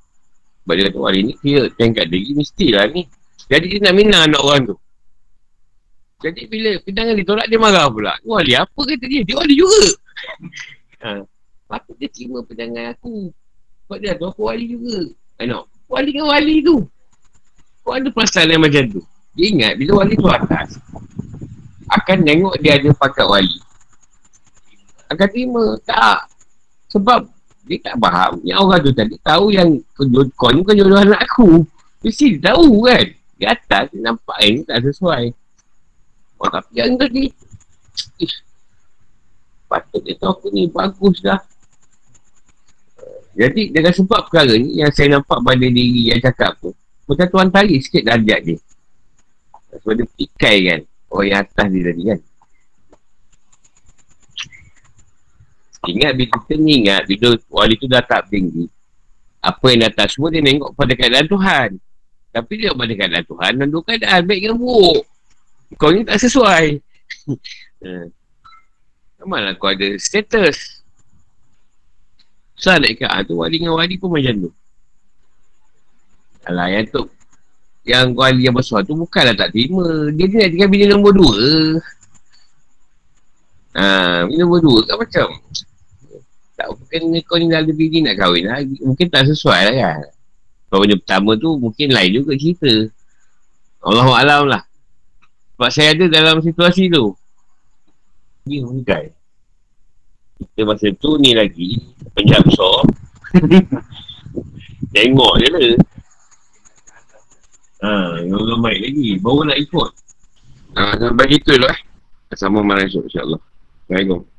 sebab dia kata hari ni dia tengok diri mestilah ni. Jadi dia nak minang anak orang tu. Jadi bila pindangan ditolak dia marah pula. Wali apa kata dia? Dia wali juga. ha. Patut dia terima pindangan aku. Sebab dia tu aku wali juga. Anak. Wali dengan wali tu. Kau ada perasaan yang macam tu. Dia ingat bila wali tu atas. Akan tengok dia ada pakat wali. Akan terima. Tak. Sebab dia tak faham. Yang orang tu tadi tahu yang Kau ni bukan jodoh anak aku. Mesti dia tahu kan. Di atas dia nampak yang tak sesuai. Oh tapi yang tadi. Ish. Patut dia tahu aku ni bagus dah. Jadi dengan sebab perkara ni Yang saya nampak pada diri yang cakap tu. Macam tuan tarik sikit darjat dia. Sebab dia pikai kan. Orang yang atas dia tadi kan Ingat bila kita ni ingat bila wali tu dah tak tinggi. Apa yang datang semua dia tengok pada keadaan Tuhan. Tapi dia pada keadaan Tuhan dan dua keadaan baik dengan buruk. Kau ni tak sesuai. Mana kau ada status. Susah nak ikat. Ha, tu wali dengan wali pun macam tu. Alah yang tu. Yang wali yang besar tu bukanlah tak terima. Dia ni nak tinggal bini nombor dua. Ha, bini nombor dua kan macam tak mungkin kau ni dah ada bini nak kahwin lah. Mungkin tak sesuai lah kan. Kau punya pertama tu mungkin lain juga cerita. Allah Alam lah. Sebab saya ada dalam situasi tu. Ni meninggal. Kita masa tu ni lagi. Penjab besar. Tengok je lah. Ha, yang orang baik lagi. Baru nak ikut. Ha, sampai gitu lah. Sama malam esok insyaAllah. Assalamualaikum.